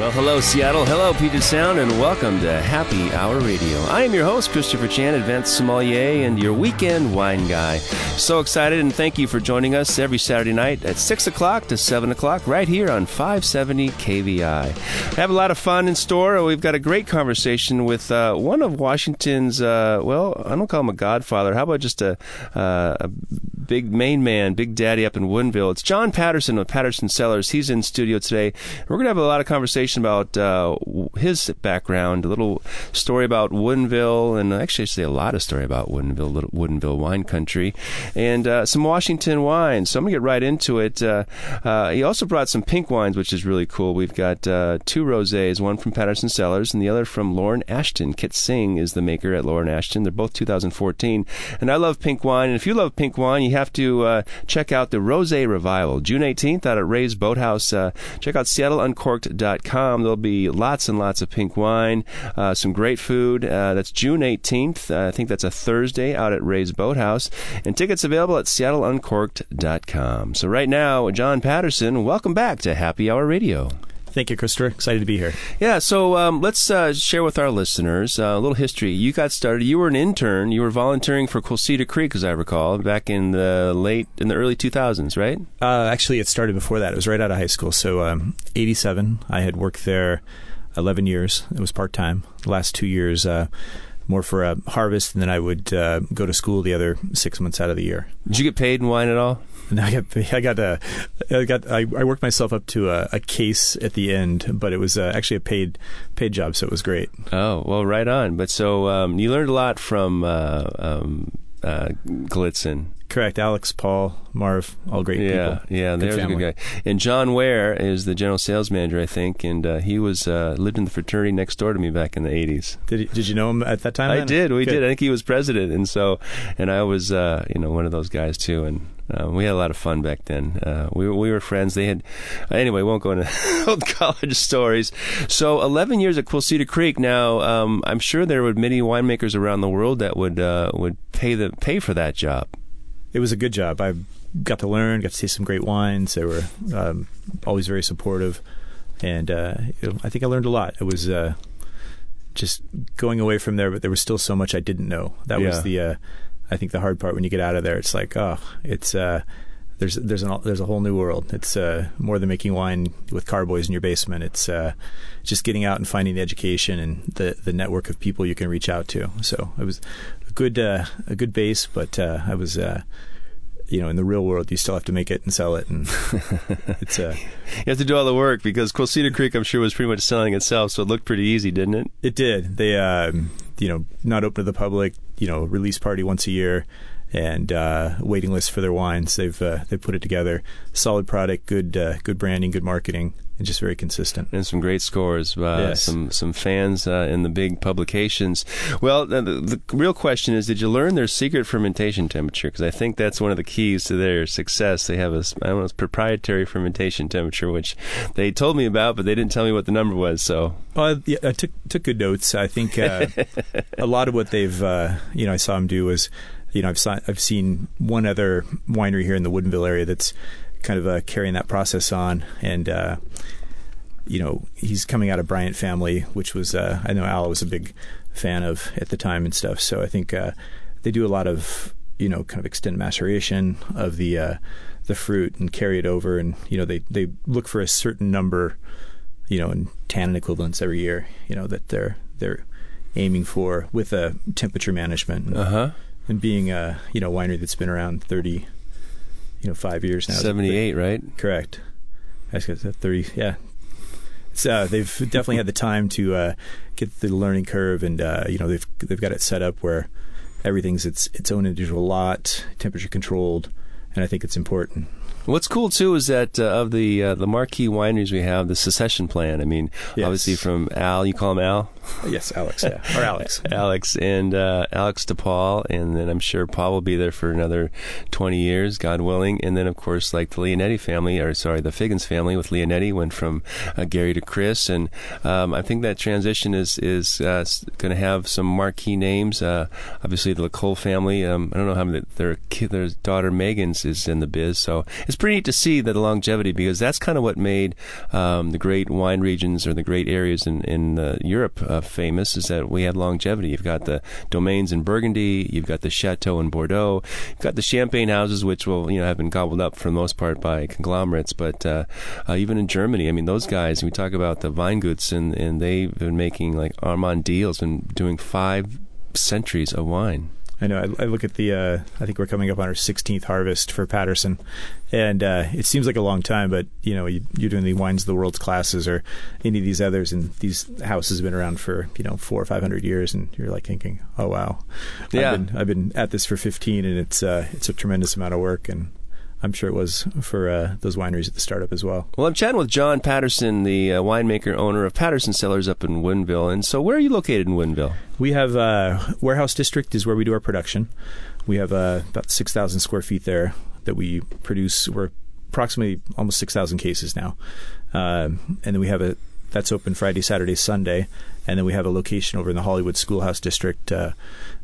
Well, hello, Seattle. Hello, Puget Sound, and welcome to Happy Hour Radio. I am your host, Christopher Chan, advanced sommelier and your weekend wine guy. So excited, and thank you for joining us every Saturday night at 6 o'clock to 7 o'clock right here on 570 KVI. Have a lot of fun in store. We've got a great conversation with uh, one of Washington's, uh, well, I don't call him a godfather. How about just a, uh, a big main man, big daddy up in Woodinville? It's John Patterson of Patterson Cellars. He's in studio today. We're going to have a lot of conversation about uh, his background, a little story about Woodinville, and actually, I say a lot of story about Woodinville, little wine country, and uh, some Washington wines. So I'm gonna get right into it. Uh, uh, he also brought some pink wines, which is really cool. We've got uh, two rosés, one from Patterson Cellars, and the other from Lauren Ashton. Kit Singh is the maker at Lauren Ashton. They're both 2014, and I love pink wine. And if you love pink wine, you have to check out the Rosé Revival, June 18th out at Ray's Boathouse. check out SeattleUncorked.com There'll be lots and lots of pink wine, uh, some great food. Uh, that's June 18th. Uh, I think that's a Thursday out at Ray's Boathouse. And tickets available at SeattleUncorked.com. So right now, John Patterson, welcome back to Happy Hour Radio. Thank you, Christopher. Excited to be here. Yeah, so um, let's uh, share with our listeners uh, a little history. You got started. You were an intern. You were volunteering for Quilceda Creek, as I recall, back in the late in the early 2000s, right? Uh, actually, it started before that. It was right out of high school. So, um, 87. I had worked there 11 years. It was part time. The last two years uh, more for a harvest, and then I would uh, go to school the other six months out of the year. Did you get paid in wine at all? No, I got I got a, I got I, I worked myself up to a, a, case at the end, but it was uh, actually a paid paid job, so it was great. Oh well, right on. But so um, you learned a lot from uh, um, uh, Golitzin. Correct. Alex, Paul, Marv, all great yeah, people. Yeah, yeah, there's a good guy. And John Ware is the general sales manager, I think, and uh, he was uh, lived in the fraternity next door to me back in the 80s. Did, he, did you know him at that time? I then? did. We good. did. I think he was president, and so and I was uh, you know one of those guys too, and uh, we had a lot of fun back then. Uh, we were, we were friends. They had anyway. Won't go into old college stories. So, eleven years at Quilceda Creek. Now, um, I'm sure there were many winemakers around the world that would uh, would pay the pay for that job it was a good job. I got to learn, got to see some great wines. They were um, always very supportive, and uh, I think I learned a lot. It was uh, just going away from there, but there was still so much I didn't know. That yeah. was the uh, I think the hard part when you get out of there. It's like oh, it's uh, there's there's an, there's a whole new world. It's uh, more than making wine with carboys in your basement. It's uh, just getting out and finding the education and the the network of people you can reach out to. So it was good uh, a good base, but uh, I was uh, you know, in the real world, you still have to make it and sell it, and it's uh, you have to do all the work because Quilceda Creek, I'm sure, was pretty much selling itself, so it looked pretty easy, didn't it? It did. They, uh, you know, not open to the public. You know, release party once a year, and uh, waiting list for their wines. They've uh, they put it together. Solid product, good uh, good branding, good marketing and just very consistent. And some great scores. Uh, yes. Some some fans uh, in the big publications. Well, the, the, real question is, did you learn their secret fermentation temperature? Because I think that's one of the keys to their success. They have a I don't know, proprietary fermentation temperature, which they told me about, but they didn't tell me what the number was. So, well, yeah, I took took good notes. I think uh, a lot of what they've uh, you know I saw them do was. You know, I've, saw, I've seen one other winery here in the Woodinville area that's kind of uh, carrying that process on. And uh, you know, he's coming out of Bryant family, which was uh, I know Al was a big fan of at the time and stuff. So I think uh, they do a lot of you know kind of extended maceration of the uh, the fruit and carry it over, and you know they they look for a certain number, you know, in tannin equivalents every year, you know that they're they're aiming for with a temperature management. And, uh-huh. and being a you know winery that's been around thirty you know five years now. Seventy eight, right? Correct. I guess thirty. Yeah. So uh, they've definitely had the time to uh, get the learning curve, and uh, you know they've they've got it set up where everything's its its own individual lot, temperature controlled, and I think it's important. What's cool too is that uh, of the uh, the marquee wineries we have, the succession plan. I mean, Yes. obviously from Al, you call him Al, Yes, Alex. Yeah, or Alex. Alex, and uh, Alex DePaul, and then I'm sure Paul will be there for another 20 years, God willing. And then of course, like the Leonetti family, or sorry, the Figgins family with Leonetti went from uh, Gary to Chris, and um, I think that transition is is uh, going to have some marquee names. Uh, obviously, the Cole family. Um, I don't know how many their kid, their daughter Megan's is in the biz, so it's pretty neat to see that the longevity because that's kind of what made um, the great wine regions or the great areas in in uh, Europe uh, famous is that we had longevity. You've got the domains in Burgundy, you've got the chateau in Bordeaux, you've got the champagne houses, which will you know have been gobbled up for the most part by conglomerates, but uh, uh, even in Germany, I mean those guys. We talk about the Weingut's and and they've been making like Armand Deals and doing five centuries of wine. I know. I, I look at the. Uh, I think we're coming up on our 16th harvest for Patterson, and uh, it seems like a long time. But you know, you, you're doing the wines of the world's classes or any of these others, and these houses have been around for you know four or five hundred years, and you're like thinking, oh wow, Yeah. I've been, I've been at this for 15, and it's uh, it's a tremendous amount of work, and I'm sure it was for uh, those wineries at the startup as well. Well, I'm chatting with John Patterson, the uh, winemaker owner of Patterson Cellars up in Woodinville. And so, where are you located in Woodinville? We have uh, warehouse district is where we do our production. We have uh, about six thousand square feet there that we produce. We're approximately almost six thousand cases now, um, and then we have a that's open Friday, Saturday, Sunday, and then we have a location over in the Hollywood Schoolhouse district uh,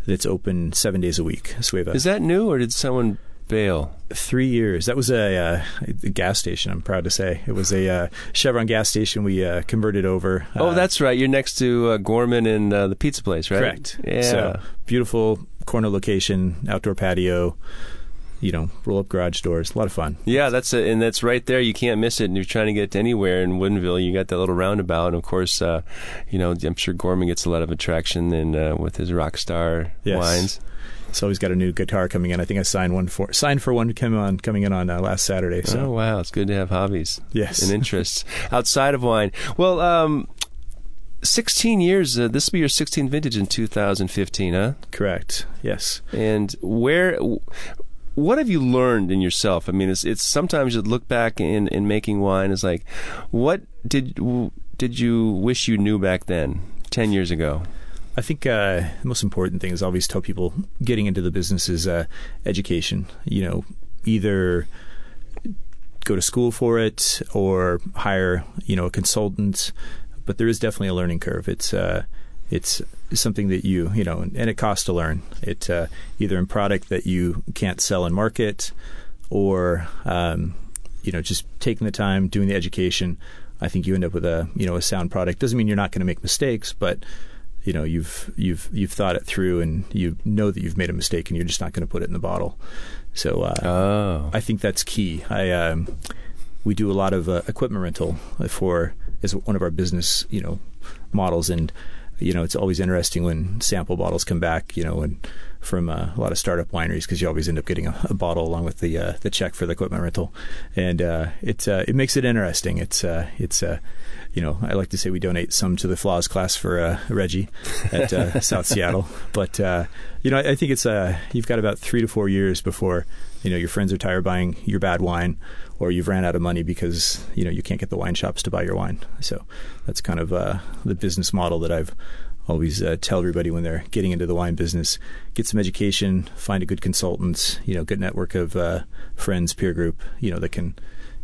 that's open seven days a week. So we have a Is that new, or did someone bail? three years. That was a, uh, a gas station. I'm proud to say it was a uh, Chevron gas station. We uh, converted over. oh, uh, that's right. You're next to uh, Gorman and uh, the pizza place, right? Correct. Yeah. So beautiful corner location, outdoor patio, you know, roll up garage doors. A lot of fun. Yeah, that's it, and that's right there. You can't miss it. And you're trying to get to anywhere in Woodinville. You got that little roundabout, and of course, uh, you know, I'm sure Gorman gets a lot of attraction and uh, with his rock star Yes. wines. So he's got a new guitar coming in. I think I signed one for signed for one coming on coming in on uh, last Saturday. Oh So wow, it's good to have hobbies. yes, and interests outside of wine. Well, um, 16 years. Uh, this will be your 16th vintage in 2015, huh? correct. Yes. And where? What have you learned in yourself? I mean, it's, it's sometimes you look back in, in making wine is like, what did did you wish you knew back then, 10 years ago? I think uh, the most important thing is I always tell people getting into the business is uh, education. You know, either go to school for it or hire you know a consultant. But there is definitely a learning curve. It's uh, it's something that you you know, and it costs to learn. It uh, either in product that you can't sell and market, or um, you know, just taking the time, doing the education. I think you end up with a you know a sound product. Doesn't mean you're not going to make mistakes, but you know you've you've you've thought it through and you know that you've made a mistake and you're just not going to put it in the bottle. So uh, Oh, I think that's key. I um, we do a lot of uh, equipment rental for as one of our business you know models, and you know it's always interesting when sample bottles come back. You know, and from uh, a lot of startup wineries because you always end up getting a, a bottle along with the uh, the check for the equipment rental, and uh, it uh, it makes it interesting. It's uh, it's uh, you know I like to say we donate some to the flaws class for uh, Reggie at uh, South Seattle, but uh, you know I, I think it's uh, you've got about three to four years before you know your friends are tired of buying your bad wine or you've ran out of money because you know you can't get the wine shops to buy your wine. So that's kind of uh, the business model that i've always uh, tell everybody when they're getting into the wine business. Get some education find a good consultant you know good network of uh, friends peer group you know that can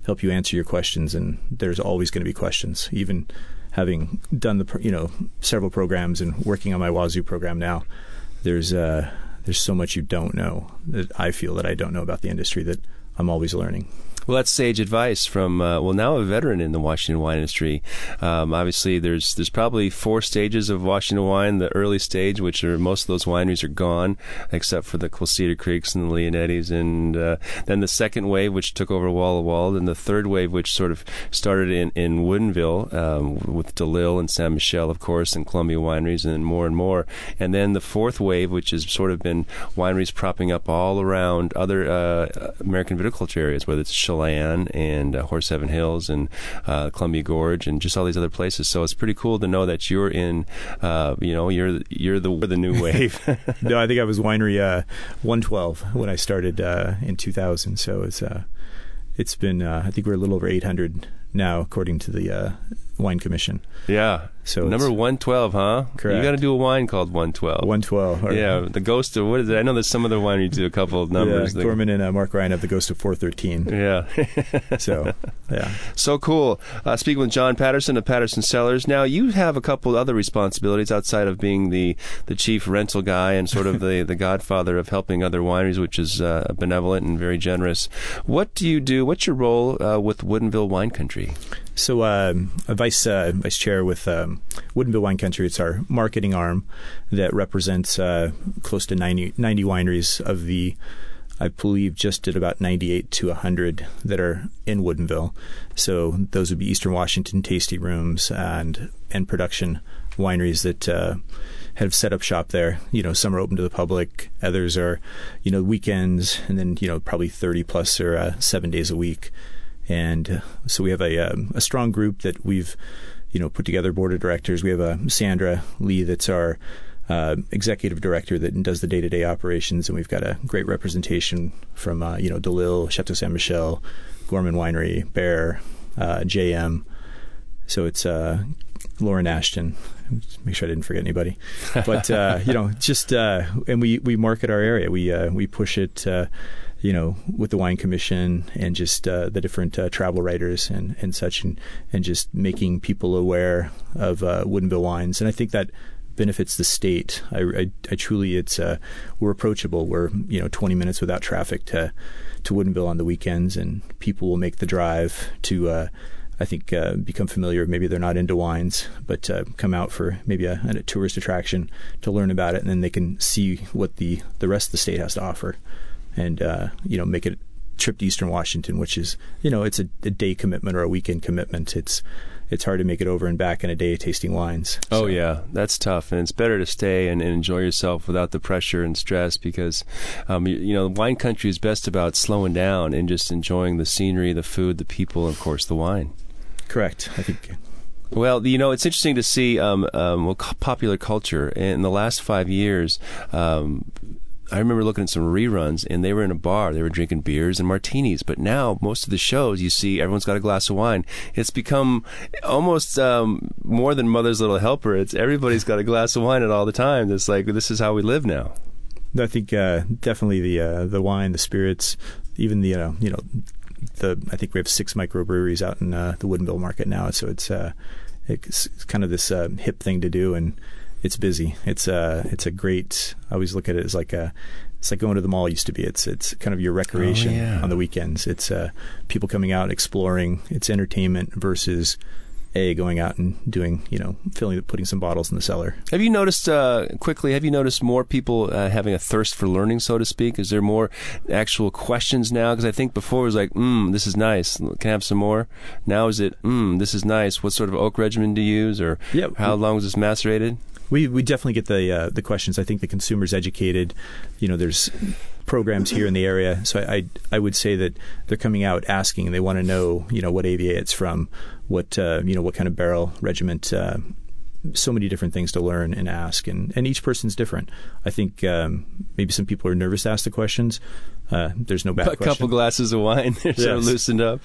help you answer your questions and there's always going to be questions. Even having done the you know several programs and working on my wazoo program now there's uh, there's so much you don't know that I feel that I don't know about the industry that I'm always learning. Well, that's sage advice from uh, well now a veteran in the Washington wine industry. Um, obviously, there's there's probably four stages of Washington wine. The early stage, which are most of those wineries are gone, except for the Cedar Creeks and the Leonettis, and uh, then the second wave, which took over Walla Walla, and the third wave, which sort of started in in Woodinville um, with DeLille and Ste. Michelle, of course, and Columbia wineries, and then more and more, and then the fourth wave, which has sort of been wineries propping up all around other uh, American viticulture areas, whether it's Chelan and uh, Horse Heaven Hills and uh, Columbia Gorge and just all these other places. So it's pretty cool to know that you're in, uh, you know, you're you're the the new wave. no, I think I was winery uh, 112 when I started uh, in 2000. So it's uh, it's been uh, I think we're a little over 800 now, according to the uh, Wine Commission. Yeah. So number one twelve, huh? Correct. You got to do a wine called one twelve. 112. or- Yeah, the ghost of what is it? I know there's some other wine you do a couple of numbers. Yeah, Gorman and uh, Mark Ryan have the Ghost of 413. yeah. So, yeah. So cool. Uh, speaking with John Patterson of Patterson Cellars. Now you have a couple other responsibilities outside of being the, the chief rental guy and sort of the, the godfather of helping other wineries, which is uh, benevolent and very generous. What do you do? What's your role uh, with Woodinville Wine Country? So, um, a vice uh, vice chair with um, Woodinville Wine Country. It's our marketing arm that represents uh, close to 90, 90 wineries of the, I believe, just at about 98 to 100 that are in Woodinville. So, those would be Eastern Washington tasting rooms and and production wineries that uh, have set up shop there. You know, some are open to the public, others are, you know, weekends, and then you know probably 30 plus or uh, seven days a week and uh, so we have a um, a strong group that we've you know put together board of directors. We have uh, Sandra Lee that's our uh, executive director that does the day to day operations, and we've got a great representation from uh, you know DeLille, Chateau Saint Michelle, Gorman Winery, Baer, uh, JM. So it's uh, Lauren Ashton. Make sure I didn't forget anybody, but you know, just and we we market our area. We uh, we push it. You know, with the wine commission and just uh, the different uh, travel writers and, and such, and, and just making people aware of uh, wines. And I think that benefits the state. I, I, I truly, it's uh, we're approachable. We're you know 20 minutes without traffic to to Woodinville on the weekends, and people will make the drive to. Uh, I think uh, become familiar. Maybe they're not into wines, but uh, come out for maybe a, a tourist attraction to learn about it, and then they can see what the the rest of the state has to offer and uh, you know make it a trip to Eastern Washington, which is you know it's a, a, day commitment or a weekend commitment. It's it's hard to make it over and back in a day tasting wines. Oh yeah, that's tough, and it's better to stay and, and enjoy yourself without the pressure and stress because, um, you, you know, wine country is best about slowing down and just enjoying the scenery, the food, the people, and of course the wine. correct. I think Well, you know, it's interesting to see um, um, well, popular culture in the last five years. I remember looking at some reruns, and they were in a bar. They were drinking beers and martinis. But now, most of the shows, you see, everyone's got a glass of wine. It's become almost um, more than Mother's Little Helper. It's everybody's got a glass of wine at all the time. It's like this is how we live now. I think uh, definitely the uh, the wine, the spirits, even the uh, you know the I think we have six microbreweries out in uh, the Woodinville market now, so it's uh, it's kind of this uh, hip thing to do, and it's busy. It's uh it's a great. I always look at it as like a. It's like going to the mall used to be. It's it's kind of your recreation yeah. on the weekends. It's uh, people coming out exploring. It's entertainment versus a going out and doing you know filling putting some bottles in the cellar. Have you noticed uh, quickly? Have you noticed more people uh, having a thirst for learning, so to speak? Is there more actual questions now? Because I think before it was like, "Mm, this is nice. Can I have some more?" Now is it, "Mm, this is nice. What sort of oak regimen do you use, or Yeah, how long was this macerated?" We we definitely get the uh, the questions. I think the consumer's educated. You know, there's programs here in the area, so I I, I would say that they're coming out asking. They want to know, you know, what AVA it's from, what uh, you know, what kind of barrel regiment. Uh, so many different things to learn and ask, and, and each person's different. I think um, maybe some people are nervous to ask the questions. Uh, there's no bad A question. couple glasses of wine, they're sort of loosened up.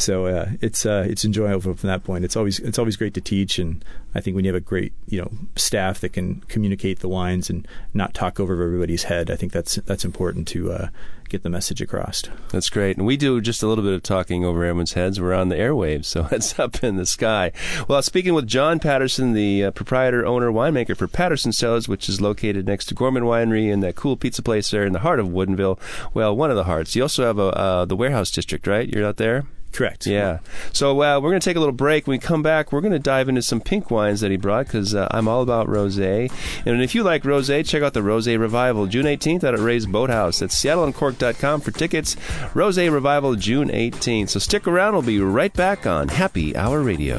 So uh, it's uh, it's enjoyable from that point. It's always it's always great to teach, and I think when you have a great you know staff that can communicate the wines and not talk over everybody's head, I think that's that's important to uh, get the message across. That's great. And we do just a little bit of talking over everyone's heads. We're on the airwaves, so it's up in the sky. Well, speaking with John Patterson, the uh, proprietor, owner, winemaker for Patterson Cellars, which is located next to Gorman Winery and that cool pizza place there in the heart of Woodinville. Well, one of the hearts. You also have a, uh, the warehouse district, right? You're out there? Correct. Yeah. So uh, we're going to take a little break. When we come back, we're going to dive into some pink wines that he brought because uh, I'm all about rosé. And if you like rosé, check out the Rosé Revival June 18th out at Ray's Boathouse at seattleuncorked.com for tickets. Rosé Revival June 18th. So stick around. We'll be right back on Happy Hour Radio.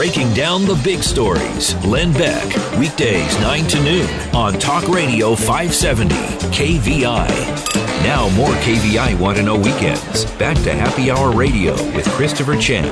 Breaking down the big stories. Len Beck, weekdays 9 to noon on Talk Radio 570 KVI. Now, more KVI Want to Know Weekends. Back to Happy Hour Radio with Christopher Chan.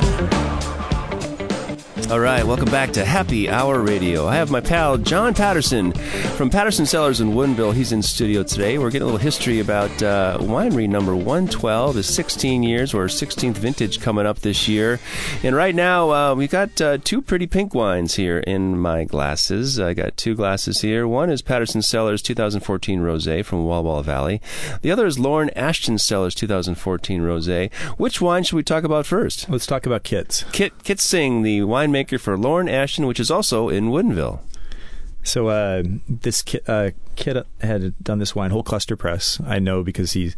All right, welcome back to Happy Hour Radio. I have my pal John Patterson from Patterson Cellars in Woodinville. He's in studio today. We're getting a little history about uh, winery number 112 is 16 years or 16th vintage coming up this year. And right now, uh, we've got uh, two pretty pink wines here in my glasses. I got two glasses here. One is Patterson Cellars 2014 Rosé from Walla Walla Valley. The other is Lauren Ashton Cellars 2014 Rosé. Which wine should we talk about first? Let's talk about kits. Kit Kit Singh, the winemaker for Lauren Ashton, which is also in Woodinville. So uh, this kid, uh, kid had done this wine whole cluster press. I know because he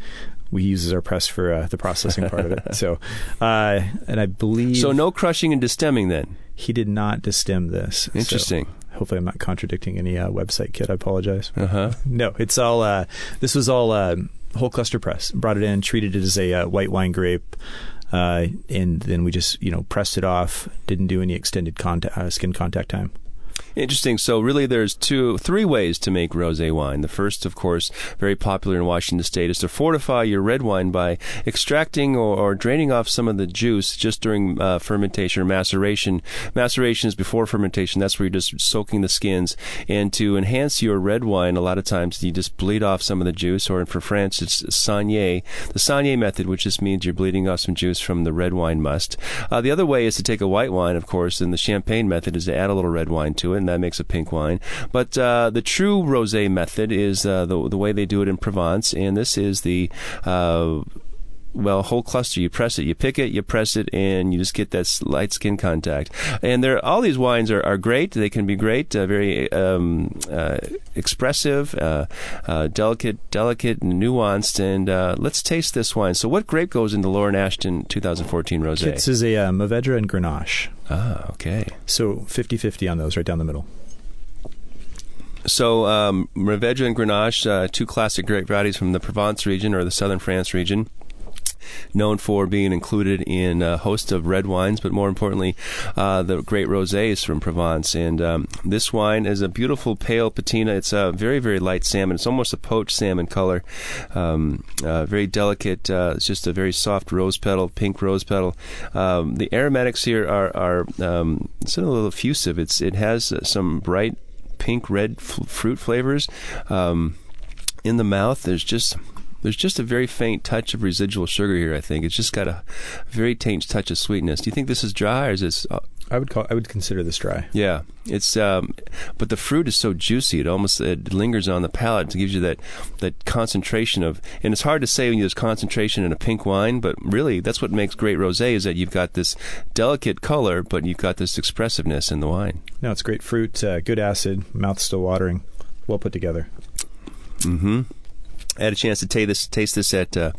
we uses our press for uh, the processing part of it. So, uh, and I believe So no crushing and distemming then. he did not distem this. So Interesting. hopefully, I'm not contradicting any uh, website kit. I apologize. Uh huh. No, it's all. Uh, this was all uh, whole cluster press. Brought it in, treated it as a uh, white wine grape, uh, and then we just you know pressed it off. Didn't do any extended contact, uh, skin contact time. Interesting. So really, there's two, three ways to make rosé wine. The first, of course, very popular in Washington State, is to fortify your red wine by extracting or, or draining off some of the juice just during uh, fermentation or maceration. Maceration is before fermentation. That's where you're just soaking the skins. And to enhance your red wine, a lot of times you just bleed off some of the juice. Or for France, it's saignée, the saignée method, which just means you're bleeding off some juice from the red wine must. Uh, the other way is to take a white wine, of course, and the champagne method is to add a little red wine to it, and that makes a pink wine. But uh, the true rosé method is uh, the the way they do it in Provence, and this is the uh, well, whole cluster. You press it, you pick it, you press it, and you just get that light skin contact. And there, all these wines are, are great. They can be great, uh, very um, uh, expressive, uh, uh, delicate, delicate, and nuanced. And uh, let's taste this wine. So, what grape goes into Lauren Ashton 2014 rosé? This is a uh, Mourvedre and Grenache. ah, okay. So 50-50 on those, right down the middle. So, um, Mourvedre and Grenache, uh, two classic grape varieties from the Provence region or the southern France region. Known for being included in a host of red wines, but more importantly, uh, the great rosés from Provence. And um, this wine is a beautiful pale patina. It's a very, very light salmon. It's almost a poached salmon color. Um, uh, very delicate. Uh, it's just a very soft rose petal, pink rose petal. Um, the aromatics here are, are um, it's a little effusive. It's it has some bright pink red f- fruit flavors. Um, in the mouth, there's just there's just a very faint touch of residual sugar here. I think it's just got a very faint touch of sweetness. Do you think this is dry or is this? Uh, I would call. I would consider this dry. yeah, it's. Um, but the fruit is so juicy; it almost it lingers on the palate. It gives you that that concentration of. And it's hard to say when you there's concentration in a pink wine, but really that's what makes great rosé is that you've got this delicate color, but you've got this expressiveness in the wine. No, it's great fruit, uh, good acid, mouth still watering, well put together. Mm-hmm. I had a chance to taste this, taste this at uh,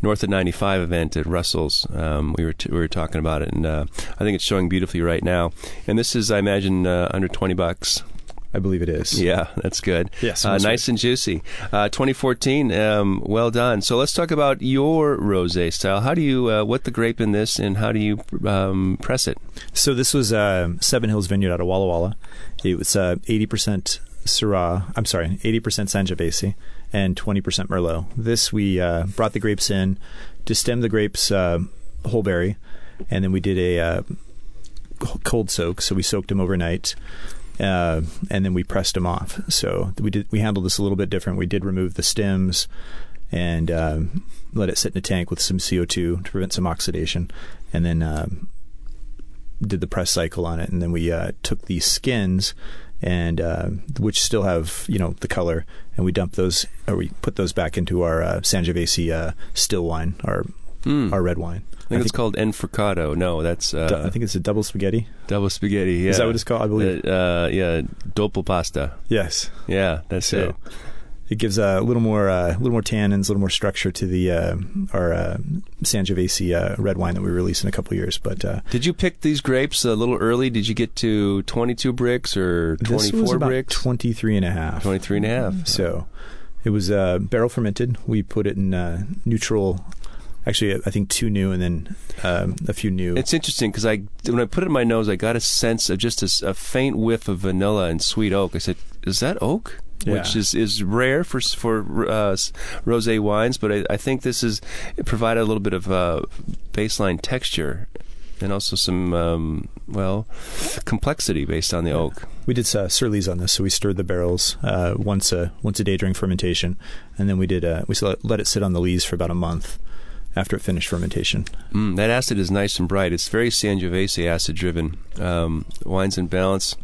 North of 95 event at Russell's. Um, we were t- we were talking about it, and uh, I think it's showing beautifully right now. And this is, I imagine, uh, under 20 bucks. I believe it is. Yeah, that's good. Yes, uh, nice and juicy. Uh, 2014, um, well done. So let's talk about your rosé style. How do you uh, what the grape in this, and how do you um, press it? So this was uh, Seven Hills Vineyard out of Walla Walla. It was uh, eighty percent Syrah. I'm sorry, eighty percent Sangiovese and twenty percent Merlot. This we uh, brought the grapes in, destemmed the grapes uh, whole berry, and then we did a uh, cold soak. So we soaked them overnight. Uh, and then we pressed them off. So we did we handled this a little bit different. We did remove the stems and um, let it sit in a tank with some CO2 to prevent some oxidation, and then um, did the press cycle on it. And then we uh, took these skins and uh, which still have you know the color, and we dump those or we put those back into our uh, Sangiovese uh, still wine, our Mm. our red wine. I think it's called Enfricado. No, that's uh, I think it's a double spaghetti. double spaghetti. Yeah. Is that what it's called? I believe. Uh, uh, yeah, doppel pasta. yes. Yeah, that's So it. It gives a little more, uh, a little more tannins, a little more structure to the uh, our uh, Sangiovese uh, red wine that we release in a couple years. But uh, Did you pick these grapes a little early? Did you get to 22 Brix or this 24 was about Brix? 23 and a half. 23 and a half. So it was uh, barrel fermented. We put it in uh, neutral. Actually, I think two new and then um, a few new. It's interesting because I, when I put it in my nose, I got a sense of just a faint whiff of vanilla and sweet oak. I said, "Is that oak?" Which is, is rare for for uh, rosé wines. But I, I think this is provided a little bit of uh, baseline texture and also some um, well complexity based on the oak. We did uh, sur lies on this, so we stirred the barrels uh, once a once a day during fermentation, and then we did uh, we let, let it sit on the lees for about a month after it finished fermentation. Mm, that acid is nice and bright. It's very Sangiovese acid driven. Um, wines in balance.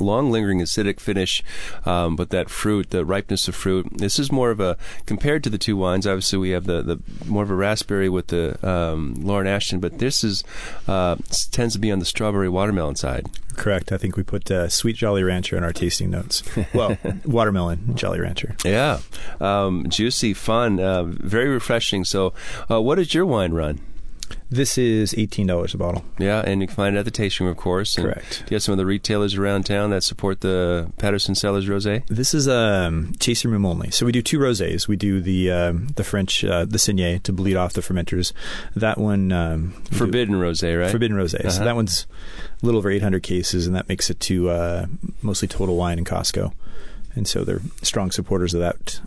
Long lingering acidic finish, um, but that fruit, the ripeness of fruit. This is more of a compared to the two wines. Obviously, we have the, the more of a raspberry with the um, Lauren Ashton, but this is uh, tends to be on the strawberry watermelon side. Correct. I think we put uh, sweet Jolly Rancher in our tasting notes. Well, watermelon Jolly Rancher. Yeah, um, juicy, fun, uh, very refreshing. So, uh, what does your wine run? This is eighteen dollars a bottle. Yeah, and you can find it at the tasting room, of course. And Correct. Do you have some of the retailers around town that support the Patterson Cellars Rosé? This is um, tasting room only. So we do two rosés. We do the um, the French uh, the saignée to bleed off the fermenters. That one um, Forbidden Rosé, right? Forbidden Rosé. So Uh-huh. that one's a little over 800 cases, and that makes it to uh, mostly Total Wine and Costco. And so they're strong supporters of that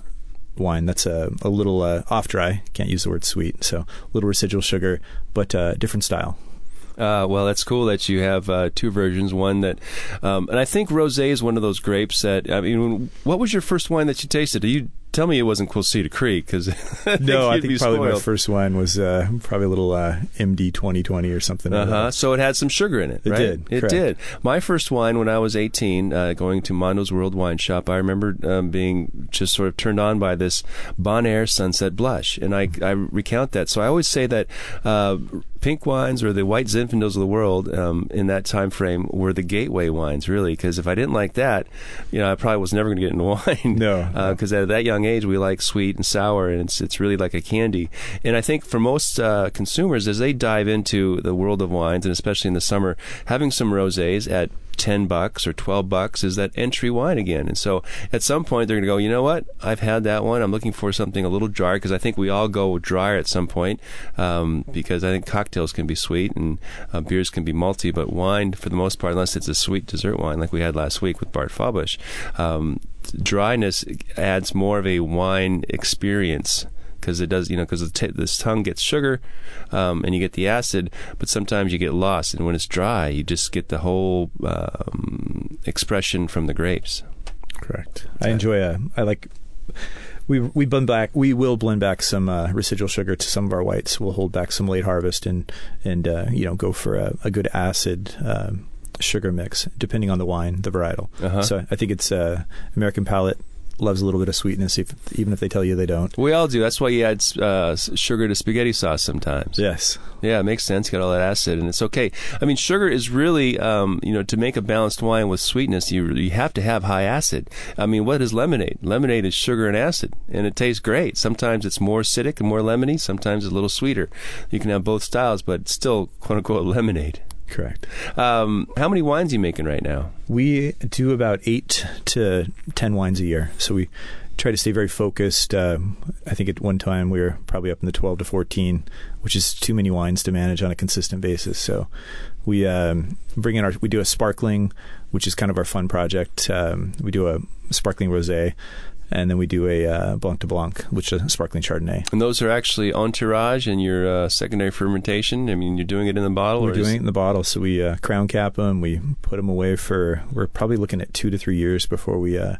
wine. That's a, a little uh, off dry. Can't use the word sweet. So little residual sugar, but uh, different style. Uh, well, that's cool that you have uh, two versions. One that, um, and I think rosé is one of those grapes that. I mean, what was your first wine that you tasted? Do you tell me it wasn't Quilceda Creek because no, I think probably my first wine was uh, probably a little uh, MD 2020 or something. Uh huh. So it had some sugar in it. It right? did, It correct. did. My first wine when I was 18, uh, going to Mondo's World Wine Shop, I remember um, being just sort of turned on by this Bonaire Sunset Blush, and I, I recount that. So I always say that uh, pink wines or the white Zinfandels of the world um, in that time frame were the gateway wines, really. Because if I didn't like that, you know, I probably was never going to get into wine. No. because at that young age we like sweet and sour, and it's it's really like a candy. And I think for most uh, consumers, as they dive into the world of wines, and especially in the summer, having some rosés at 10 bucks or 12 bucks is that entry wine again. And so at some point they're going to go, you know what? I've had that one. I'm looking for something a little drier because I think we all go drier at some point um, because I think cocktails can be sweet and uh, beers can be malty, but wine, for the most part, unless it's a sweet dessert wine like we had last week with Bart Fabush, um, dryness adds more of a wine experience because it does, you know, because t- this tongue gets sugar um, and you get the acid, but sometimes you get lost. And when it's dry, you just get the whole um, expression from the grapes. Correct. I enjoy a. I like. We we blend back. We will blend back some uh, residual sugar to some of our whites. We'll hold back some late harvest and and uh, you know go for a, a good acid. Um, sugar mix depending on the wine the varietal Uh-huh. so i think it's uh, american palate loves a little bit of sweetness if, even if they tell you they don't We all do. That's why you add uh, sugar to spaghetti sauce sometimes. yes Yeah, it makes sense. You got all that acid, and it's okay. I mean, sugar is really, um, you know, to make a balanced wine with sweetness, you you have to have high acid. I mean, what is lemonade? Lemonade is sugar and acid, and it tastes great. Sometimes it's more acidic and more lemony. Sometimes it's a little sweeter. You can have both styles, but still quote unquote lemonade. Correct Um, how many wines are you making right now? We do about eight to ten wines a year, so we try to stay very focused. Um, I think at one time we were probably up in the twelve to fourteen, which is too many wines to manage on a consistent basis. So we um, bring in our we do a sparkling, which is kind of our fun project. Um, we do a sparkling rosé, and then we do a uh, blanc de blanc, which is a sparkling chardonnay. And those are actually en tirage and your uh, secondary fermentation. I mean, you're doing it in the bottle. We're or is- doing it in the bottle, so we uh, crown cap them. We put them away for. We're probably looking at two to three years before we uh,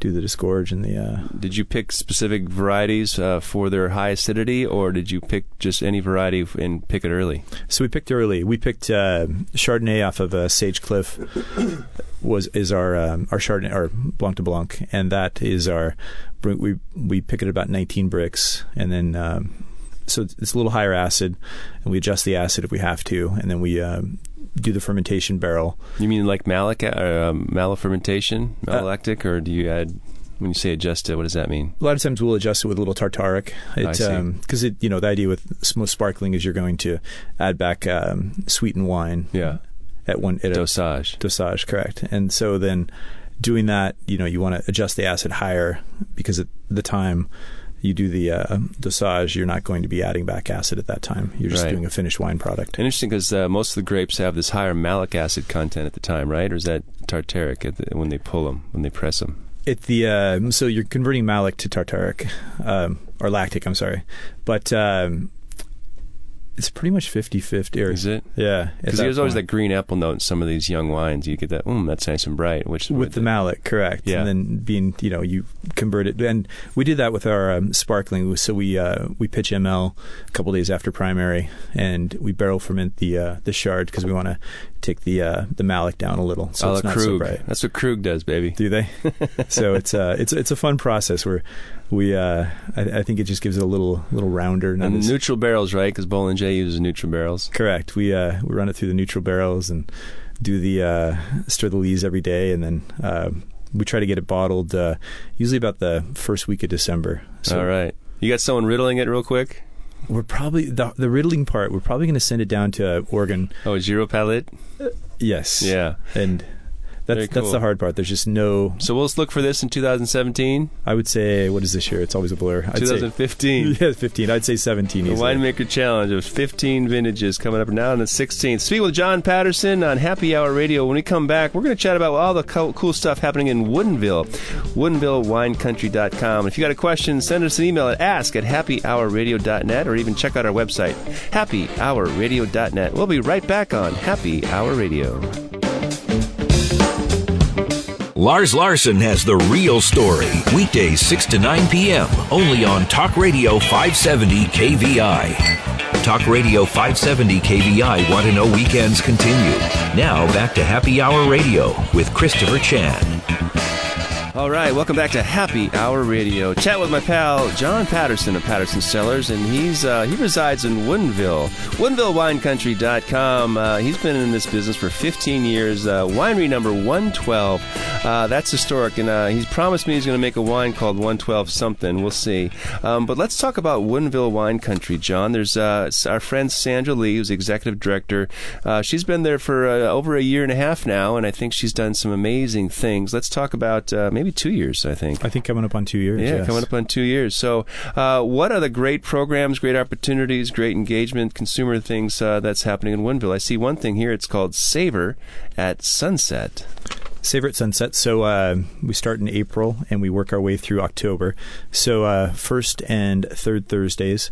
do the disgorge and the. Uh, Did you pick specific varieties uh, for their high acidity, or did you pick just any variety and pick it early? So we picked early. We picked uh, Chardonnay off of uh, Sagecliffe. Was is our um, our Chardonnay our Blanc de Blanc, and that is our we we pick it at about 19 Brix, and then um, so it's it's a little higher acid, and we adjust the acid if we have to, and then we um, do the fermentation barrel. You mean like malic, uh, um, malofermentation, Uh, malolactic, or do you add? When you say adjust it, what does that mean? A lot of times we'll adjust it with a little tartaric. I It, see. because it you know the idea with sparkling is you're going to add back um, sweetened wine Yeah, at one at a, dosage. dosage, correct. And so then doing that, you know, you want to adjust the acid higher because at the time you do the uh, dosage, you're not going to be adding back acid at that time. You're just Right. doing a finished wine product. Interesting because uh, most of the grapes have this higher malic acid content at the time, right? Or is that tartaric at the, when they pull them, when they press them? It the uh, so you're converting malic to tartaric um, or lactic. I'm sorry, but um, it's pretty much 50-50. Or, Is it? Yeah, Because there's always that green apple note in some of these young wines. You get that, mm, that's nice and bright. Which with the malic, correct? Yeah. and then being you know you convert it, and we did that with our um, sparkling. So we uh, we pitch ML a couple days after primary, and we barrel ferment the uh, the chard because we want to take the uh, the malic down a little, so a it's not so bright. That's what Krug does, baby. Do they? so it's uh it's it's a fun process where we uh I, I think it just gives it a little little rounder. And as- neutral barrels, right? Because Bollinger uses neutral barrels. correct. We uh we run it through the neutral barrels and do the uh stir the lees every day, and then. Uh, we try to get it bottled uh, usually about the first week of December. So All right. You got someone riddling it real quick? We're probably the, the riddling part. We're probably going to send it down to uh, Oregon. Oh, gyropalette? Yes. Yeah. And that's Very that's the hard part. There's just no. So we'll just look for this in 2017, I would say what is this year? It's always a blur. I'd say 2015. yeah, 15. I'd say 17. The easily. Winemaker Challenge of 15 vintages coming up now on the 16th. Speaking with John Patterson on Happy Hour Radio. When we come back, we're going to chat about all the co- cool stuff happening in Woodinville. WoodinvilleWineCountry.com. If you got a question, send us an email at ask at happyhourradio.net or even check out our website, happyhourradio.net. We'll be right back on Happy Hour Radio. Lars Larson has the real story. Weekdays 6 to 9 p.m. Only on Talk Radio 570 KVI. Talk Radio 570 KVI Want to Know Weekends continue. Now back to Happy Hour Radio with Christopher Chan. All right, welcome back to Happy Hour Radio. Chat with my pal John Patterson of Patterson Cellars, and he's uh, he resides in Woodinville, WoodinvilleWineCountry.com. Uh, he's been in this business for 15 years. Uh, winery number 112. Uh, that's historic, and uh, he's promised me he's going to make a wine called 112 something. We'll see. Um, but let's talk about Woodinville Wine Country, John. There's uh, our friend Sandra Lee, who's executive director. Uh, she's been there for over a year and a half now, and I think she's done some amazing things. Let's talk about uh, maybe two years, I think. I think coming up on two years. Yeah, yes. coming up on two years. So, uh, what are the great programs, great opportunities, great engagement, consumer things uh, that's happening in Woodinville? I see one thing here. It's called Savor at Sunset. Savor at Sunset. So uh, we start in April and we work our way through October. So uh, first and third Thursdays,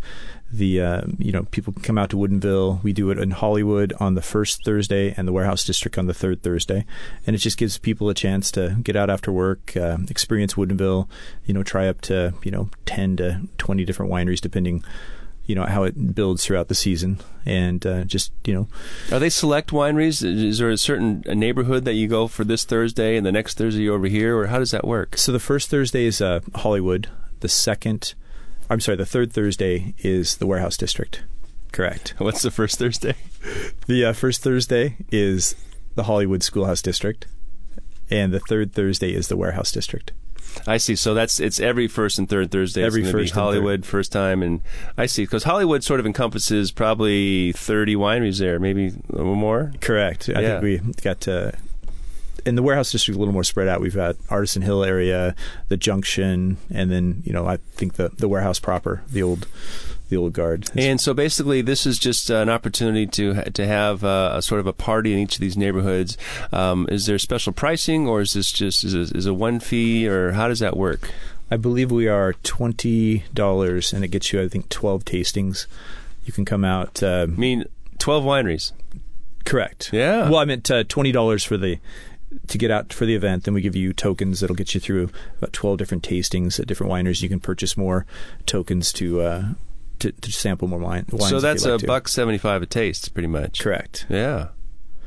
the uh, you know people come out to Woodinville. We do it in Hollywood on the first Thursday and the Warehouse District on the third Thursday, and it just gives people a chance to get out after work, uh, experience Woodinville. You know, try up to you know ten to twenty different wineries depending. You know how it builds throughout the season, and uh, just you know Are they select wineries? Is there a certain neighborhood that you go for this Thursday and the next Thursday you're over here, or how does that work? So the first Thursday is uh, Hollywood. The second, I'm sorry, the third Thursday is the Warehouse District. Correct. What's the first Thursday? The uh, first Thursday is the Hollywood Schoolhouse District, and the third Thursday is the Warehouse District. I see. So that's it's every first and third Thursday. Every it's gonna be first Hollywood first time, and I see because Hollywood sort of encompasses probably thirty wineries there, maybe a little more. Correct. I Yeah. think we got uh, in the Warehouse District a little more spread out. We've got Artisan Hill area, the Junction, and then you know I think the the Warehouse proper, the old the old guard. And so basically, this is just an opportunity to to have uh, a sort of a party in each of these neighborhoods. Um, is there special pricing, or is this just is it, is it one fee, or how does that work? I believe we are twenty dollars, and it gets you, I think, twelve tastings. You can come out. Uh, I mean, twelve wineries. correct. Yeah. Well, I meant uh, twenty dollars for the to get out for the event. Then we give you tokens that'll get you through about twelve different tastings at different wineries. You can purchase more tokens to uh, to, to sample more wine. Wines so that's you'd a to. buck seventy five a taste, pretty much. Correct. Yeah.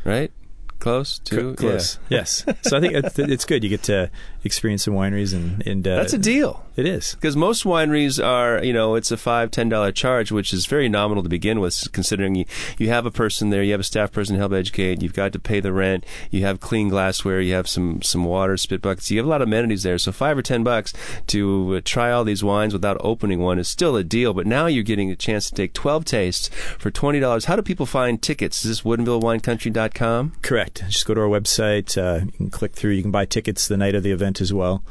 Right. Close to close. Yes. so I think it's, it's good. You get to experience some wineries and and uh, That's a deal. It is. Because most wineries are, you know, it's a five, ten dollar charge, which is very nominal to begin with, considering you, you have a person there, you have a staff person to help educate, you've got to pay the rent, you have clean glassware, you have some some water, spit buckets, you have a lot of amenities there. So five or ten bucks to uh, try all these wines without opening one is still a deal. But now you're getting a chance to take twelve tastes for twenty dollars. How do people find tickets? Is this WoodinvilleWineCountry.com? Correct. Correct. Just go to our website. Uh, you can click through. You can buy tickets the night of the event as well.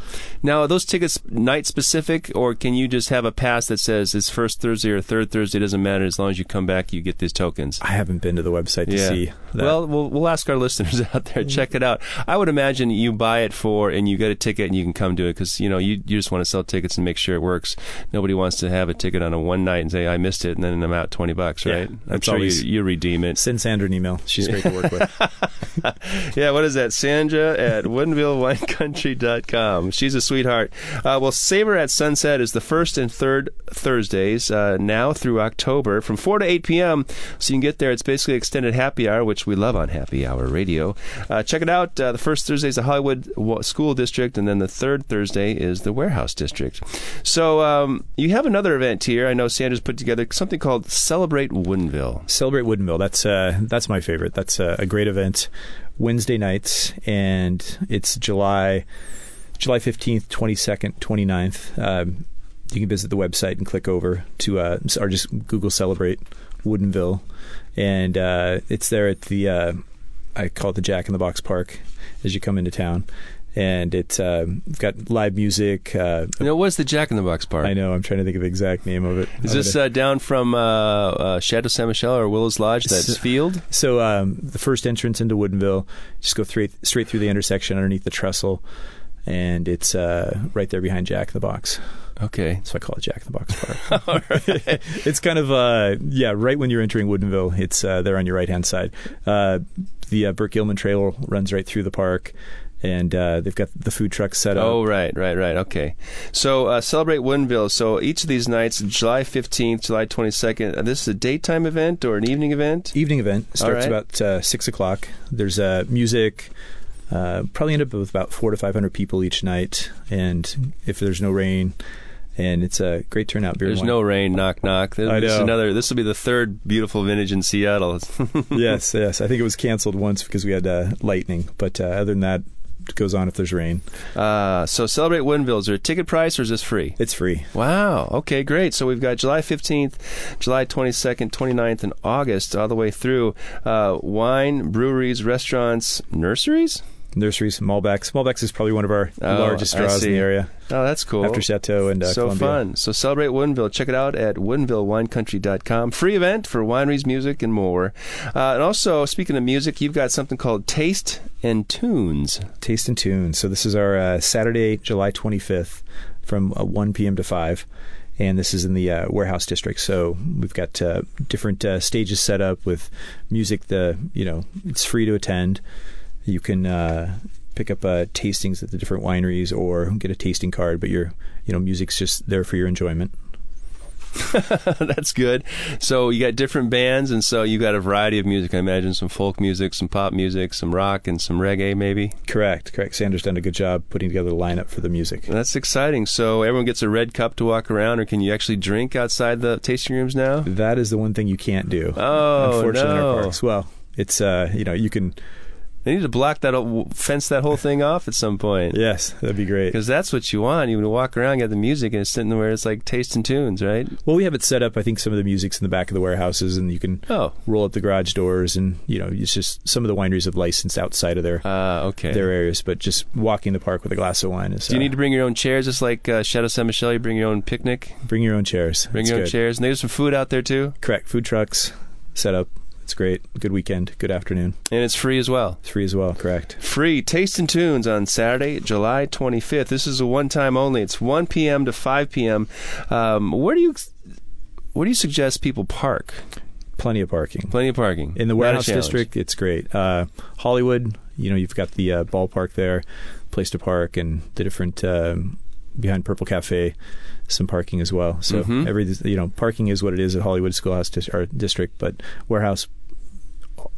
Now, are those tickets night specific, or can you just have a pass that says it's first Thursday or third Thursday? It doesn't matter. As long as you come back, you get these tokens. I haven't been to the website to Yeah. see that. Well, we'll we'll ask our listeners out there. Check it out. I would imagine you buy it for and you get a ticket and you can come do it because you know you you just want to sell tickets and make sure it works. Nobody wants to have a ticket on a one night and say I missed it and then I'm out twenty bucks, Yeah, right? I'm that's sure always- you you redeem it. send Sandra an email. She's great to work with. Yeah, what is that? Sandra at WoodinvilleWineCountry.com. She's a sweetheart. Uh, well, Savor at Sunset is the first and third Thursdays uh, now through October from 4 to 8 p.m. So you can get there. It's basically extended happy hour, which we love on Happy Hour Radio. Uh, check it out. Uh, the first Thursday is the Hollywood School District, and then the third Thursday is the Warehouse District. So um, you have another event here. I know Sandra's put together something called Celebrate Woodinville. Celebrate Woodinville. That's uh, that's my favorite. That's uh, a great event. Wednesday nights, and it's July July fifteenth, twenty second, 29th. Um, you can visit the website and click over to uh, or just Google Celebrate Woodinville. and uh, it's there at the uh, I call it the Jack in the Box Park as you come into town. And it's uh, got live music. Uh, You know, what's the Jack in the Box part? I know. I'm trying to think of the exact name of it. Is I'm this gonna- uh, down from uh, uh, Chateau Ste. Michelle or Willow's Lodge? That's S- field. So um, the first entrance into Woodinville, just go straight straight through the intersection underneath the trestle, and it's uh, right there behind Jack in the Box. Okay. So I call it Jack in the Box Park. it's kind of uh, yeah, right when you're entering Woodinville, it's uh, there on your right hand side. Uh, the uh, Burke Gilman Trail runs right through the park. And uh, they've got the food trucks set up. Oh, right, right, right. Okay. So uh, celebrate Woodinville. So each of these nights, July 15th, July 22nd, uh, this is a daytime event or an evening event? evening event starts right. about uh, six o'clock. There's uh, music. Uh, probably end up with about four to five hundred people each night, and if there's no rain, and it's a great turnout. Beer There's no rain. Knock, knock. This I know. another. This will be the third beautiful vintage in Seattle. yes, yes. I think it was canceled once because we had uh, lightning, but uh, other than that, it goes on if there's rain. uh, so celebrate Woodinville. Is there a ticket price or is this free? It's free. Wow. Okay, great. So we've got July 15th, July 22nd, 29th, and August all the way through. Uh, wine, breweries, restaurants, nurseries? Nurseries, Molbak's. Molbak's is probably one of our Oh, largest draws in the area Oh, that's cool. after Chateau and uh, so Columbia. fun. So celebrate Woodinville. Check it out at WoodinvilleWineCountry.com. Free event for wineries, music, and more. Uh, and also, speaking of music, you've got something called Taste and Tunes. Taste and Tune. So this is our uh, Saturday, July 25th, from uh, 1 p.m. to 5, and this is in the uh, warehouse district. So we've got uh, different uh, stages set up with music. The you know it's free to attend. You can uh, pick up uh, tastings at the different wineries or get a tasting card, but your you know music's just there for your enjoyment. That's good. So you got different bands, and so you got a variety of music. I imagine some folk music, some pop music, some rock, and some reggae, maybe. Correct, correct. Sanders done a good job putting together the lineup for the music. That's exciting. So everyone gets a red cup to walk around, or can you actually drink outside the tasting rooms now? That is the one thing you can't do. Oh, unfortunately, in no. our parks. Well, it's uh, you know you can. They need to block that, fence that whole thing off at some point. Yes, that'd be great. Because that's what you want. You want to walk around, get the music, and it's sitting where it's like tasting tunes, right? Well, we have it set up. I think some of the music's in the back of the warehouses, and you can Oh. roll up the garage doors, and you know, it's just some of the wineries have licensed outside of their Ah, okay. their areas, but just walking the park with a glass of wine is. Do you uh, need to bring your own chairs, just like uh, Chateau Ste. Michelle? You bring your own picnic, bring your own chairs? bring It's your own good. chairs, and there's some food out there too, Correct. Food trucks set up. It's great. Good weekend. Good afternoon. and it's free as well. It's free as well. Correct. Free Taste and Tunes on Saturday, July 25th. This is a one time only. It's 1 p.m. to 5 p.m. Um, where do you where do you suggest people park? Plenty of parking. Plenty of parking In the warehouse district, it's great. Uh, Hollywood, you know, you've got the uh, ballpark there, place to park, and the different um, behind Purple Cafe, some parking as well. So Mhm. every you know, parking is what it is at Hollywood Schoolhouse dis- or district, but warehouse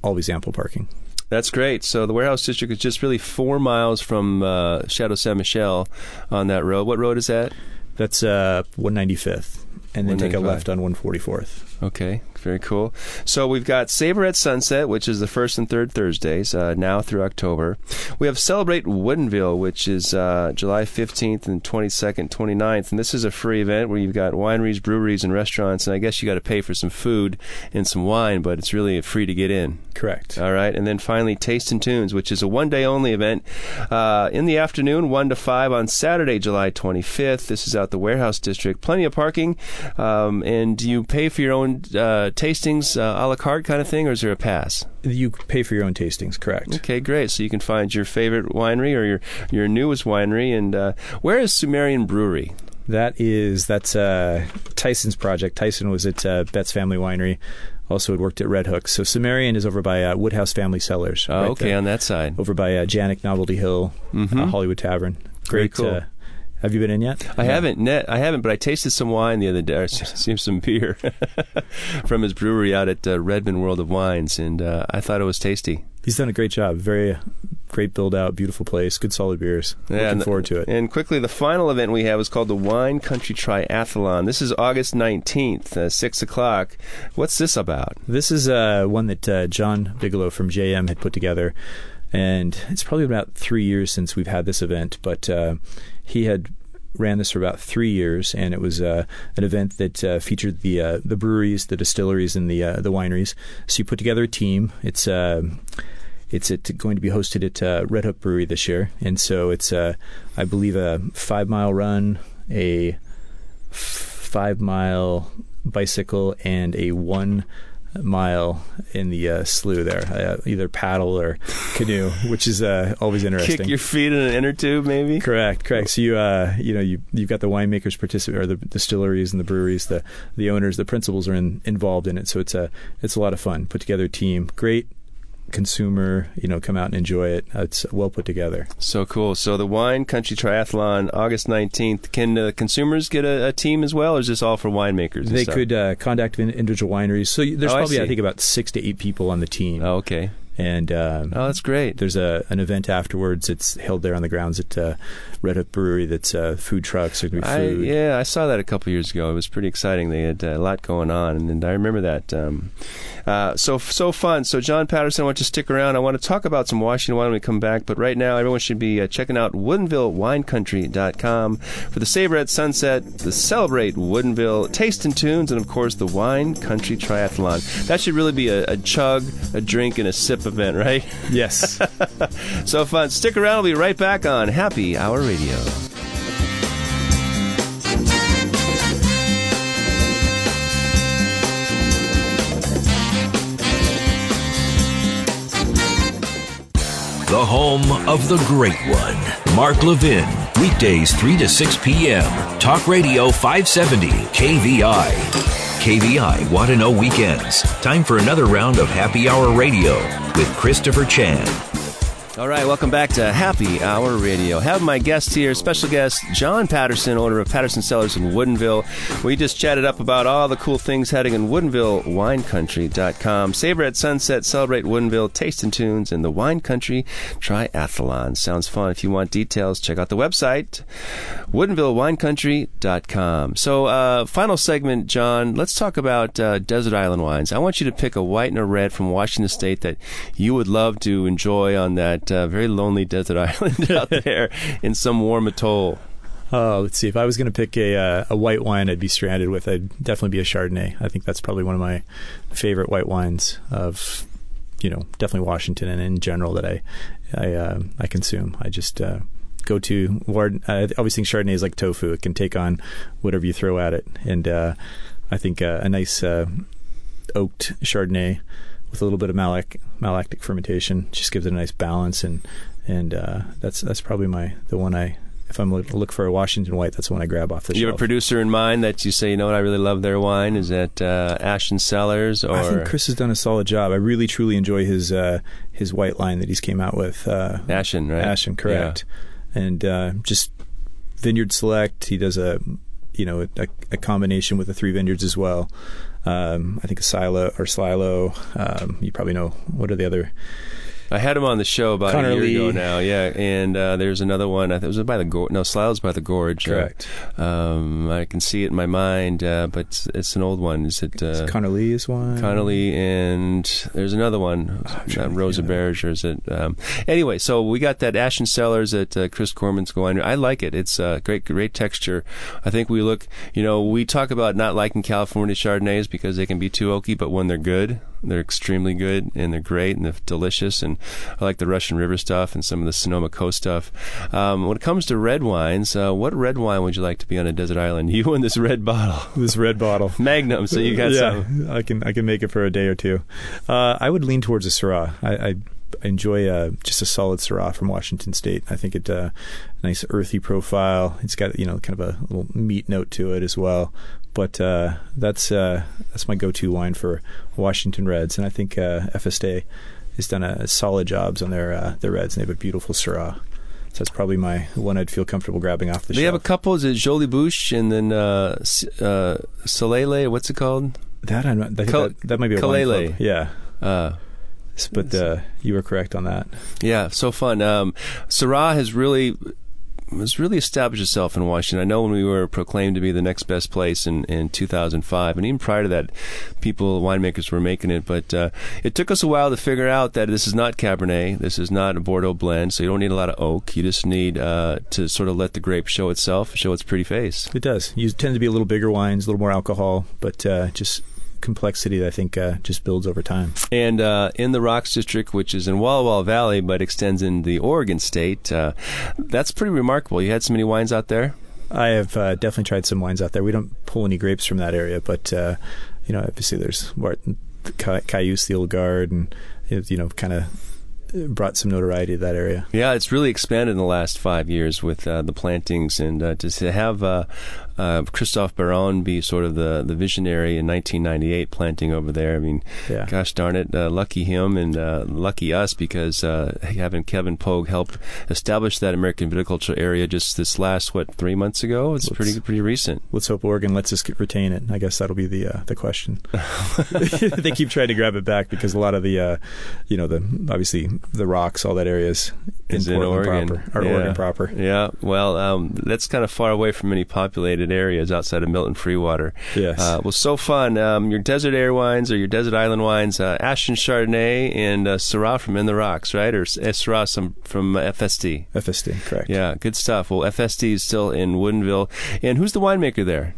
always ample parking. That's great. So the warehouse district is just really four miles from uh, Chateau Ste. Michelle on that road. What road is that? That's uh, 195th, and then take a left on 144th. Okay, very cool. So we've got Savor at Sunset, which is the first and third Thursdays, uh, now through October. We have Celebrate Woodinville, which is uh, July 15th and 22nd, 29th. And this is a free event where you've got wineries, breweries, and restaurants. And I guess you got to pay for some food and some wine, but it's really free to get in. Correct. All right. And then finally, Taste and Tunes, which is a one day only event uh, in the afternoon, 1 to 5 on Saturday, July 25th. This is out the Warehouse District. Plenty of parking. Um, and you pay for your own uh, tastings, uh, a la carte kind of thing, or is there a pass? You pay for your own tastings, correct? Okay, great. So you can find your favorite winery or your your newest winery. And uh, where is Sumerian Brewery? That is that's uh, Tyson's project. Tyson was at uh, Betz Family Winery. Also, had worked at Redhook. So Sumerian is over by uh, Woodhouse Family Cellars. Oh, right okay, there. on that side. over by uh, Januik Novelty Hill, Mhm. uh, Hollywood Tavern. Great. cool. Have you been in yet? I haven't, net, I haven't, but I tasted some wine the other day. Or seems some beer from his brewery out at uh, Redmond World of Wines, and uh, I thought it was tasty. He's done a great job. Very uh, great build out, beautiful place, good solid beers. Looking and, forward to it. And quickly, the final event we have is called the Wine Country Triathlon. This is August 19th, uh, 6 o'clock. What's this about? This is uh, one that uh, John Bigelow from JM had put together, and it's probably about three years since we've had this event. But uh, he had ran this for about three years, and it was uh, an event that uh, featured the uh, the breweries, the distilleries, and the uh, the wineries. So you put together a team. It's uh, it's at, going to be hosted at uh, Redhook Brewery this year, and so it's uh, I believe a five mile run, a five mile bicycle, and a one mile in the uh, slough there, uh, either paddle or canoe, which is uh, always interesting. Kick your feet in an inner tube, maybe? Correct, correct. So you, uh, you know, you you've got the winemakers participate, or the distilleries and the breweries, the the owners, the principals are in, involved in it. So it's a it's a lot of fun. Put together team, great consumer, you know, come out and enjoy it. It's well put together. So cool. So the Wine Country Triathlon, August 19th. Can uh, consumers get a, a team as well, or is this all for winemakers? They stuff? could uh, contact individual wineries. So there's Oh, probably I, see. think about six to eight people on the team, Oh, okay. and um, Oh, that's great. There's a an event afterwards. It's held there on the grounds at uh, Redhook Brewery. That's uh, food trucks. There's gonna be I, food. yeah, I saw that a couple years ago. It was pretty exciting. They had uh, a lot going on, and, and I remember that. Um, uh, so so fun. So John Patterson, I want you to stick around. I want to talk about some Washington wine when we come back. But right now, everyone should be uh, checking out WoodinvilleWineCountry.com for the Savor at Sunset, the Celebrate Woodinville Taste and Tunes, and of course the Wine Country Triathlon. That should really be a, a chug, a drink, and a sip event, right? Yes. So fun. Stick around. We'll be right back on Happy Hour Radio. The home of the great one, Mark Levin. Weekdays 3 to 6 p.m. Talk Radio 570, KVI. KVI Want to Know Weekends. Time for another round of Happy Hour Radio with Christopher Chan. All right, welcome back to Happy Hour Radio. Have my guest here, special guest John Patterson, owner of Patterson Cellars in Woodinville. We just chatted up about all the cool things heading in Woodinville, winecountry.com. Savor at Sunset, celebrate Woodinville, taste and tunes, and the Wine Country Triathlon. Sounds fun. If you want details, check out the website, woodinvillewinecountry.com. So, uh, final segment, John, let's talk about uh, desert island wines. I want you to pick a white and a red from Washington State that you would love to enjoy on that uh, very lonely desert island out there in some warm atoll. Oh, let's see. If I was going to pick a uh, a white wine, I'd be stranded with. I'd definitely be a Chardonnay. I think that's probably one of my favorite white wines of, you know, definitely Washington and in general that I I uh, I consume. I just uh, go to. Ward, I always think Chardonnay is like tofu. It can take on whatever you throw at it, and uh, I think uh, a nice uh, oaked Chardonnay with a little bit of malic malolactic fermentation just gives it a nice balance and and uh, that's that's probably my the one I if I'm look, look for a Washington white that's the one I grab off the You have a producer in mind that you say, you know what, I really love their wine. Is that uh, Ashan Cellars or I think Chris has done a solid job. I really truly enjoy his uh, his white line that he's came out with. Uh, Ashan, right? Ashan, correct. And uh, just Vineyard Select. He does a you know a, a combination with the three vineyards as well. Um, I think silo or silo. Um, you probably know what are the other I had him on the show about Connor a year Lee. ago now. Yeah, and uh, there's another one. I think it was by the Gorge. No, Slough's by the Gorge. Uh, Correct. um, I can see it in my mind, uh, but it's, it's an old one. Is it uh, Conner Lee is one. Connolly and there's another one, trying uh, Rosa Berge, or is it? Um, anyway, so we got that Ashan Cellars at uh, Chris Gorman's winery. I like it. It's uh, great, great texture. I think we look, you know, we talk about not liking California Chardonnays because they can be too oaky, but when they're good, they're extremely good and they're great and they're delicious. And I like the Russian River stuff and some of the Sonoma Coast stuff. Um, when it comes to red wines, uh, what red wine would you like to be on a desert island? You and this red bottle, This red bottle. Magnum. So you got yeah, some. I can I can make it for a day or two. Uh, I would lean towards a Syrah. I, I, I enjoy uh, just a solid Syrah from Washington State. I think it uh, nice earthy profile. It's got you know kind of a little meat note to it as well. But uh, that's uh, that's my go-to wine for Washington Reds, and I think uh, Efeste has done a solid jobs on their uh, their Reds, and they have a beautiful Syrah. So that's probably my one I'd feel comfortable grabbing off the They shelf. have a couple. Is it Jolie Bouche and then uh, uh, Soleil? What's it called? that I'm not, I think Kal- that, that might be a wine Ceidleigh. club. Yeah, Uh, but uh, you were correct on that. yeah, so fun. Um, Syrah has really has really established itself in Washington. I know when we were proclaimed to be the next best place in, in 2005, and even prior to that, people, winemakers were making it. But uh, it took us a while to figure out that this is not Cabernet. This is not a Bordeaux blend, so you don't need a lot of oak. You just need uh, to sort of let the grape show itself, show its pretty face. It does. You tend to be a little bigger wines, a little more alcohol, but uh, just complexity that I think uh, just builds over time. And uh, in the Rocks District, which is in Walla Walla Valley but extends in the Oregon State, uh, that's pretty remarkable. You had so many wines out there. I have uh, definitely tried some wines out there. We don't pull any grapes from that area, but uh, you know, obviously there's Martin, Ca- Cayuse, the Old Guard, and you know, kind of brought some notoriety to that area. Yeah, it's really expanded in the last five years with uh, the plantings, and uh, to, to have uh, uh, Christophe Baron be sort of the, the visionary in 1998 planting over there. I mean, Yeah. gosh darn it, uh, lucky him and uh, lucky us because uh, having Kevin Pogue help establish that American viticulture area just this last what three months ago. It's Let's- pretty pretty recent. Let's hope Oregon lets us retain it. I guess that'll be the uh, the question. they keep trying to grab it back because a lot of the, uh, you know, the obviously the rocks, all that area is in, Is in Oregon. proper or Yeah. Oregon proper. Yeah, well, um, that's kind of far away from any populated areas outside of Milton Freewater. Yes. Uh, well, so fun. Um, your desert air wines or your desert island wines, uh, Ashan Chardonnay and uh, Syrah from In the Rocks, right? Or S- Syrah some from uh, Efeste. Efeste, correct. Yeah, good stuff. Well, Efeste is still in Woodinville. And who's the winemaker there?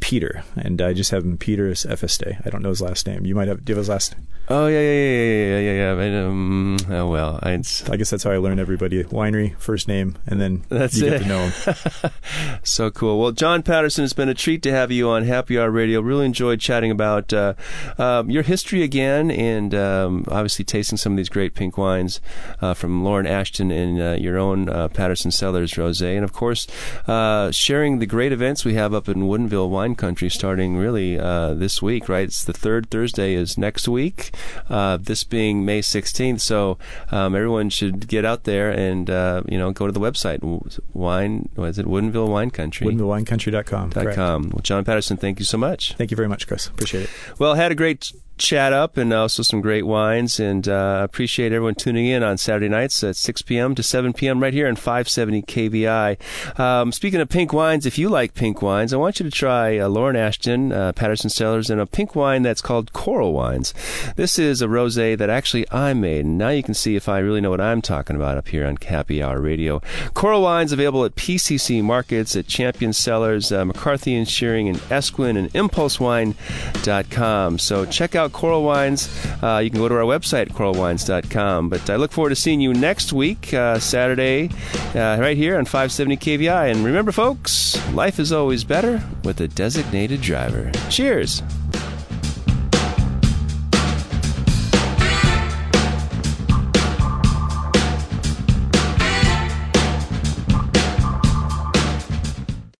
Peter, and I just have him Peter as Efeste. I don't know his last name. You might have. Do you have his last? Oh, yeah, yeah, yeah, yeah, yeah, yeah. yeah. Um, oh, well, I, I guess that's how I learn everybody. Winery, first name, and then That's you it. get to know them. So cool. Well, John Patterson, it's been a treat to have you on Happy Hour Radio. Really enjoyed chatting about uh, um, your history again, and um, obviously tasting some of these great pink wines uh, from Lauren Ashton and uh, your own uh, Patterson Cellars Rosé, and of course uh, sharing the great events we have up in Woodinville Wine Country, starting really uh, this week. Right, it's the third Thursday is next week. Uh, this being May 16th, so um, everyone should get out there and uh, you know go to the website wine. What is it? Woodinville Wine Country. WoodinvilleWineCountry.com. Dot com. Well, John Patterson, thank you so much. Thank you very much, Chris. Appreciate it. Well, had a great chat up and also some great wines, and uh, appreciate everyone tuning in on Saturday nights at 6 p.m. to 7 p.m. right here on 570 KVI. Um, speaking of pink wines, if you like pink wines, I want you to try uh, Lauren Ashton, uh, Patterson Cellars, and a pink wine that's called Coral Wines. This is a rosé that actually I made, and now you can see if I really know what I'm talking about up here on Happy Hour Radio. Coral Wines available at PCC Markets, at Champion Cellars, uh, McCarthy and Schiering, and Esquin, and ImpulseWine.com. So check out Coral Wines. Uh, you can go to our website, coralwines.com. But I look forward to seeing you next week, uh, Saturday, uh, right here on 570 KVI. And remember, folks, life is always better with a designated driver. Cheers.